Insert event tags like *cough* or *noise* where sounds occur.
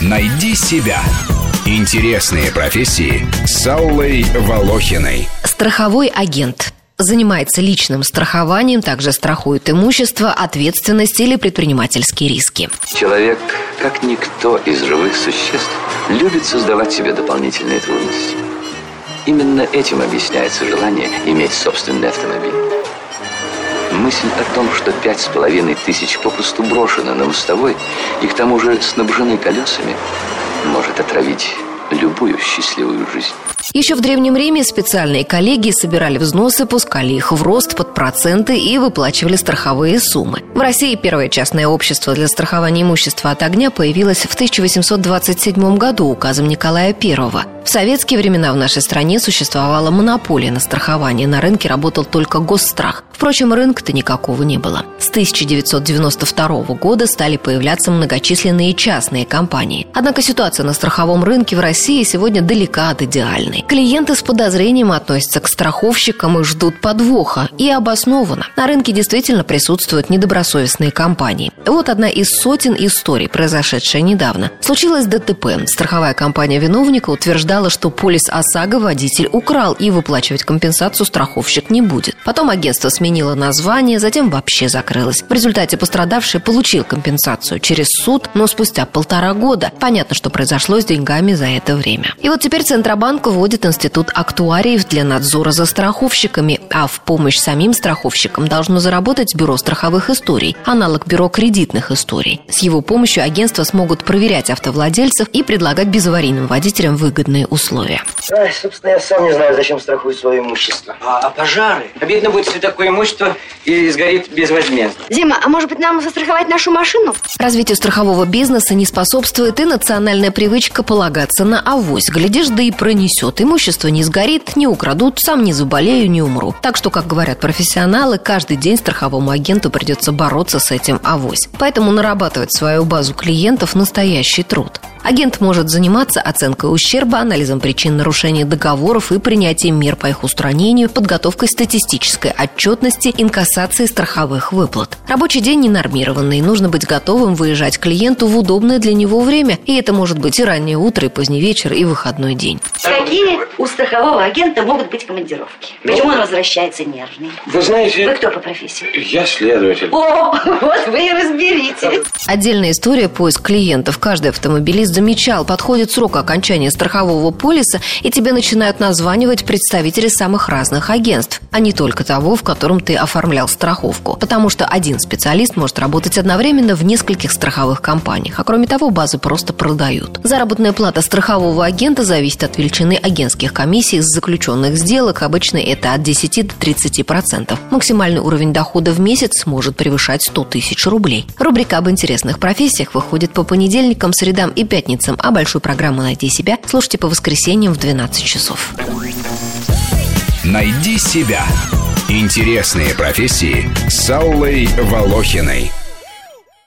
Найди себя. Интересные профессии с Аллой Волохиной. Страховой агент занимается личным страхованием, также страхует имущество, ответственность или предпринимательские риски. Человек, как никто из живых существ, любит создавать себе дополнительные трудности. Именно этим объясняется желание иметь собственный автомобиль. Мысль о том, что пять с половиной тысяч попросту брошено на мостовой и к тому же снабжены колесами, может отравить любую счастливую жизнь. Еще в Древнем Риме специальные коллегии собирали взносы, пускали их в рост под проценты и выплачивали страховые суммы. В России первое частное общество для страхования имущества от огня появилось в 1827 году указом Николая I. В советские времена в нашей стране существовала монополия на страхование. На рынке работал только госстрах. Впрочем, рынка-то никакого не было. С 1992 года стали появляться многочисленные частные компании. Однако ситуация на страховом рынке в России сегодня далека от идеальной. Клиенты с подозрением относятся к страховщикам и ждут подвоха. И обоснованно. На рынке действительно присутствуют недобросовестные компании. Вот одна из сотен историй, произошедшая недавно. Случилось ДТП. Страховая компания виновника утверждала, что полис ОСАГО водитель украл и выплачивать компенсацию страховщик не будет. Потом агентство сменило название, затем вообще закрылось. В результате пострадавший получил компенсацию через суд, но спустя полтора года. Понятно, что произошло с деньгами за это время. И вот теперь Центробанк вводит институт актуариев для надзора за страховщиками, а в помощь самим страховщикам должно заработать бюро страховых историй, аналог бюро кредитных историй. С его помощью агентства смогут проверять автовладельцев и предлагать безаварийным водителям выгодные условия. Ай, собственно, я сам не знаю, зачем страхую свое имущество. А, а пожары? Обидно будет, если такое имущество и сгорит безвозмездно. Дима, а может быть нам застраховать нашу машину? Развитию страхового бизнеса не способствует и национальная привычка полагаться на авось. Глядишь, да и пронесет. Имущество не сгорит, не украдут, сам не заболею, не умру. Так что, как говорят профессионалы, каждый день страховому агенту придется бороться с этим авось. Поэтому нарабатывать свою базу клиентов – настоящий труд. Агент может заниматься оценкой ущерба, анализом причин нарушения договоров и принятием мер по их устранению, подготовкой статистической отчетности, инкассацией страховых выплат. Рабочий день ненормированный, нужно быть готовым выезжать клиенту в удобное для него время, и это может быть и раннее утро, и поздний вечер, и выходной день. Какие у страхового агента могут быть командировки? Почему он возвращается нервный? Вы знаете... Вы кто по профессии? Я следователь. О, *laughs* вот вы и разберитесь. Отдельная история поиск клиентов. Каждый автомобилист замечал, подходит срок окончания страхового полиса, и тебе начинают названивать представители самых разных агентств, а не только того, в котором ты оформлял страховку. Потому что один специалист может работать одновременно в нескольких страховых компаниях, а кроме того, базы просто продают. Заработная плата страхового агента зависит от величины агентских комиссий с заключенных сделок. Обычно это от 10 до 30 процентов. Максимальный уровень дохода в месяц может превышать 100 тысяч рублей. Рубрика об интересных профессиях выходит по понедельникам, средам и пятницам, а большую программу «Найди себя» слушайте по воскресеньям в 12 часов. Найди себя. Интересные профессии с Аллой Волохиной.